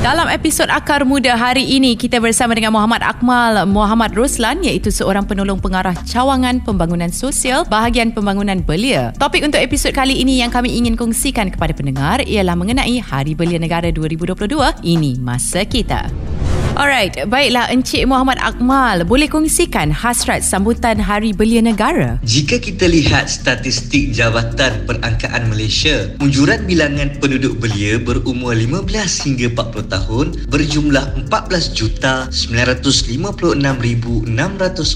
Dalam episod Akar Muda hari ini, kita bersama dengan Muhammad Akmal Muhammad Roslan iaitu seorang penolong pengarah cawangan pembangunan sosial bahagian pembangunan belia. Topik untuk episod kali ini yang kami ingin kongsikan kepada pendengar ialah mengenai Hari Belia Negara 2022. Ini masa kita. Alright, baiklah Encik Muhammad Akmal, boleh kongsikan hasrat sambutan Hari Belia Negara? Jika kita lihat statistik Jabatan Perangkaan Malaysia, unjuran bilangan penduduk belia berumur 15 hingga 40 tahun berjumlah 14,956,600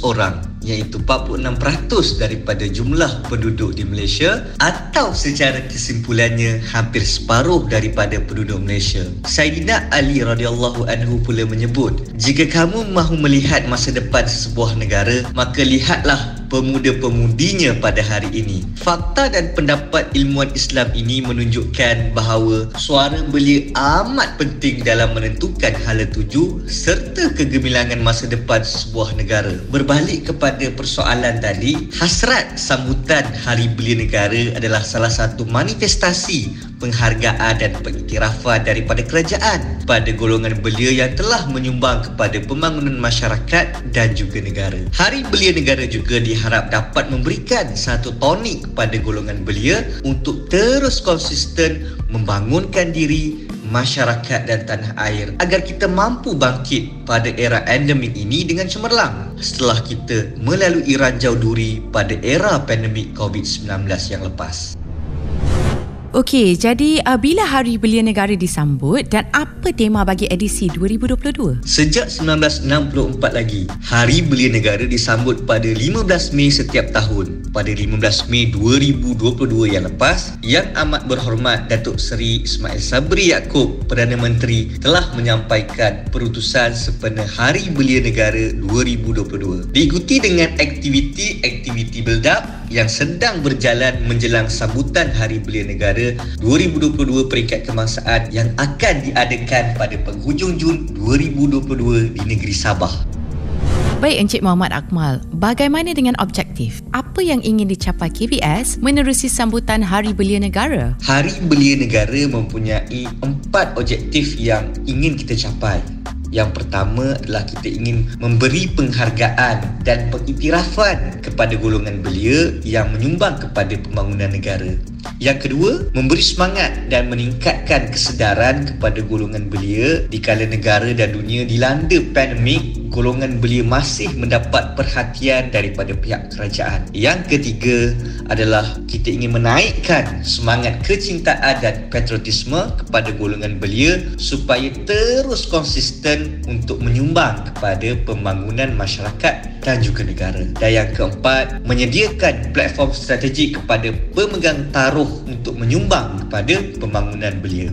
orang iaitu 46% daripada jumlah penduduk di Malaysia atau secara kesimpulannya hampir separuh daripada penduduk Malaysia. Sayyidina Ali radhiyallahu anhu pula menyebut, jika kamu mahu melihat masa depan sebuah negara, maka lihatlah pemuda-pemudinya pada hari ini. Fakta dan pendapat ilmuwan Islam ini menunjukkan bahawa suara belia amat penting dalam menentukan hala tuju serta kegemilangan masa depan sebuah negara. Berbalik kepada persoalan tadi, hasrat sambutan Hari Belia Negara adalah salah satu manifestasi penghargaan dan pengiktirafan daripada kerajaan pada golongan belia yang telah menyumbang kepada pembangunan masyarakat dan juga negara. Hari Belia Negara juga di harap dapat memberikan satu tonik kepada golongan belia untuk terus konsisten membangunkan diri masyarakat dan tanah air agar kita mampu bangkit pada era endemik ini dengan cemerlang setelah kita melalui ranjau duri pada era pandemik COVID-19 yang lepas. Okey, jadi uh, bila Hari Belia Negara disambut dan apa tema bagi edisi 2022? Sejak 1964 lagi, Hari Belia Negara disambut pada 15 Mei setiap tahun. Pada 15 Mei 2022 yang lepas, Yang Amat Berhormat Datuk Seri Ismail Sabri Yaakob, Perdana Menteri telah menyampaikan perutusan sempena Hari Belia Negara 2022. Diikuti dengan aktiviti-aktiviti build-up yang sedang berjalan menjelang sambutan Hari Belia Negara 2022 peringkat kebangsaan yang akan diadakan pada penghujung Jun 2022 di negeri Sabah. Baik Encik Muhammad Akmal, bagaimana dengan objektif? Apa yang ingin dicapai KBS menerusi sambutan Hari Belia Negara? Hari Belia Negara mempunyai empat objektif yang ingin kita capai. Yang pertama adalah kita ingin memberi penghargaan dan pengiktirafan kepada golongan belia yang menyumbang kepada pembangunan negara. Yang kedua, memberi semangat dan meningkatkan kesedaran kepada golongan belia di kala negara dan dunia dilanda pandemik golongan belia masih mendapat perhatian daripada pihak kerajaan. Yang ketiga adalah kita ingin menaikkan semangat kecintaan dan patriotisme kepada golongan belia supaya terus konsisten untuk menyumbang kepada pembangunan masyarakat dan juga negara. Dan yang keempat, menyediakan platform strategik kepada pemegang taruh untuk menyumbang kepada pembangunan belia.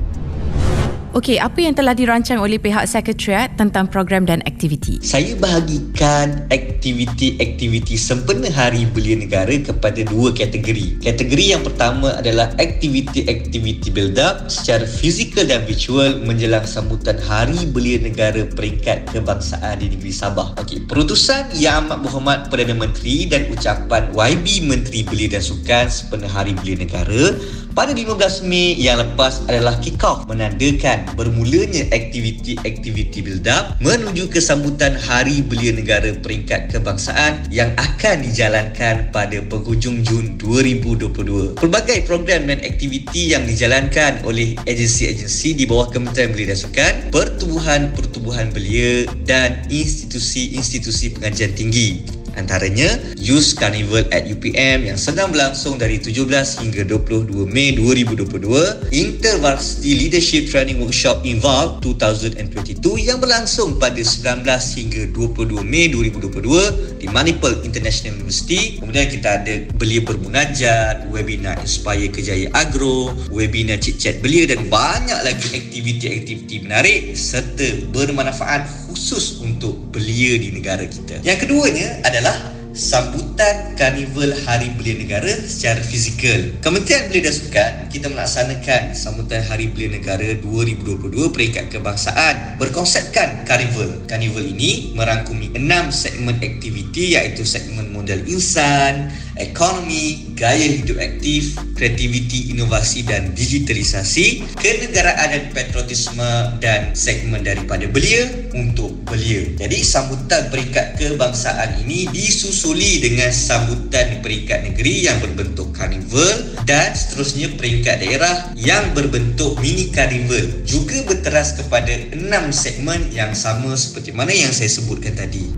Okey, apa yang telah dirancang oleh pihak Sekretariat tentang program dan aktiviti? Saya bahagikan aktiviti-aktiviti sempena Hari Belia Negara kepada dua kategori. Kategori yang pertama adalah aktiviti-aktiviti build-up secara fizikal dan virtual menjelang sambutan Hari Belia Negara peringkat kebangsaan di negeri Sabah. Okey, perutusan Yang Amat Berhormat Perdana Menteri dan ucapan YB Menteri Belia dan Sukan sempena Hari Belia Negara pada 15 Mei yang lepas adalah kick-off menandakan bermulanya aktiviti-aktiviti build-up menuju ke sambutan Hari Belia Negara peringkat kebangsaan yang akan dijalankan pada penghujung Jun 2022. Pelbagai program dan aktiviti yang dijalankan oleh agensi-agensi di bawah Kementerian Belia dan Sukan, pertubuhan-pertubuhan belia dan institusi-institusi pengajian tinggi Antaranya Youth Carnival at UPM yang sedang berlangsung dari 17 hingga 22 Mei 2022 Intervarsity Leadership Training Workshop Involve 2022 yang berlangsung pada 19 hingga 22 Mei 2022 di Manipal International University. Kemudian kita ada Belia Bermunajat webinar Inspire Kejaya Agro webinar Chit Chat Belia dan banyak lagi aktiviti-aktiviti menarik serta bermanfaat khusus untuk belia di negara kita. Yang keduanya adalah sambutan Karnival Hari Belia Negara secara fizikal. Kementerian Belia dan Sukan kita melaksanakan sambutan Hari Belia Negara 2022 peringkat kebangsaan berkonsepkan Karnival. Karnival ini merangkumi enam segmen aktiviti iaitu segmen modal insan, ekonomi, gaya hidup aktif, kreativiti, inovasi dan digitalisasi, kenegaraan dan patriotisme dan segmen daripada belia untuk belia. Jadi sambutan peringkat kebangsaan ini disusuli dengan sambutan peringkat negeri yang berbentuk karnival dan seterusnya peringkat daerah yang berbentuk mini karnival juga berteras kepada enam segmen yang sama seperti mana yang saya sebutkan tadi.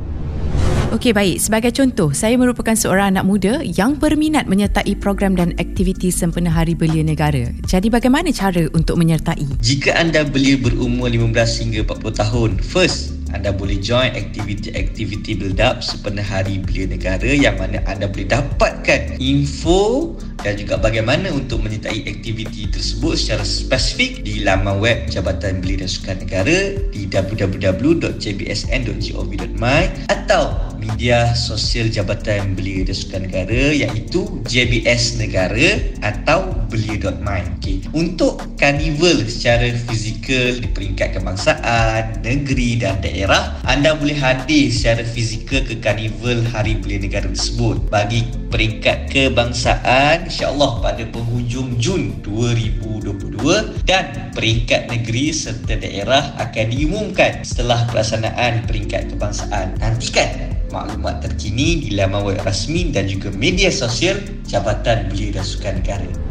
Okey baik, sebagai contoh, saya merupakan seorang anak muda yang berminat menyertai program dan aktiviti sempena Hari Belia Negara. Jadi bagaimana cara untuk menyertai? Jika anda belia berumur 15 hingga 40 tahun, first, anda boleh join aktiviti-aktiviti build up sempena Hari Belia Negara yang mana anda boleh dapatkan info dan juga bagaimana untuk menyertai aktiviti tersebut secara spesifik di laman web Jabatan Belia dan Sukan Negara di www.jbsn.gov.my atau media sosial Jabatan Belia dan Sukan Negara iaitu JBS Negara atau belia.my. Okay. Untuk karnival secara fizikal di peringkat kebangsaan, negeri dan daerah, anda boleh hadir secara fizikal ke karnival Hari Belia Negara tersebut. Bagi peringkat kebangsaan, insyaAllah pada penghujung Jun 2022 dan peringkat negeri serta daerah akan diumumkan setelah pelaksanaan peringkat kebangsaan. Nantikan maklumat terkini di laman web rasmi dan juga media sosial Jabatan Belia dan Sukan Negara.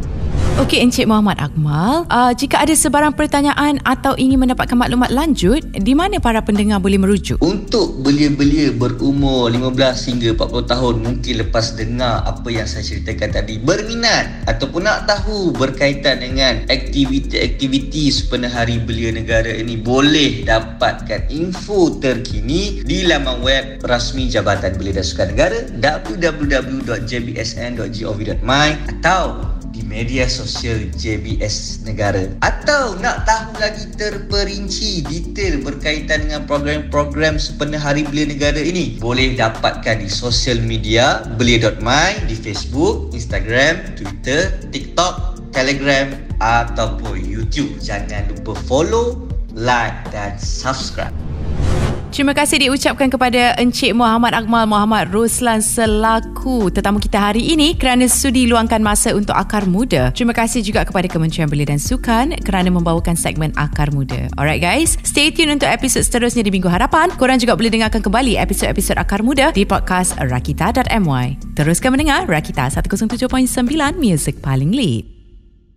Okey Encik Muhammad Akmal, uh, jika ada sebarang pertanyaan atau ingin mendapatkan maklumat lanjut, di mana para pendengar boleh merujuk? Untuk belia-belia berumur 15 hingga 40 tahun mungkin lepas dengar apa yang saya ceritakan tadi berminat ataupun nak tahu berkaitan dengan aktiviti-aktiviti sempena Hari Belia Negara ini boleh dapatkan info terkini di laman web rasmi Jabatan Belia dan Sukan Negara www.jbsn.gov.my atau di media sosial JBS Negara atau nak tahu lagi terperinci detail berkaitan dengan program-program sempena Hari Belia Negara ini boleh dapatkan di sosial media belia.my di Facebook, Instagram, Twitter, TikTok, Telegram ataupun YouTube. Jangan lupa follow, like dan subscribe. Terima kasih diucapkan kepada Encik Muhammad Akmal Muhammad Roslan selaku tetamu kita hari ini kerana sudi luangkan masa untuk Akar Muda. Terima kasih juga kepada Kementerian Belia dan Sukan kerana membawakan segmen Akar Muda. Alright guys, stay tune untuk episod seterusnya di minggu hadapan. Korang juga boleh dengarkan kembali episod-episod Akar Muda di podcast rakita.my. Teruskan mendengar Rakita 107.9 Music Paling Lead.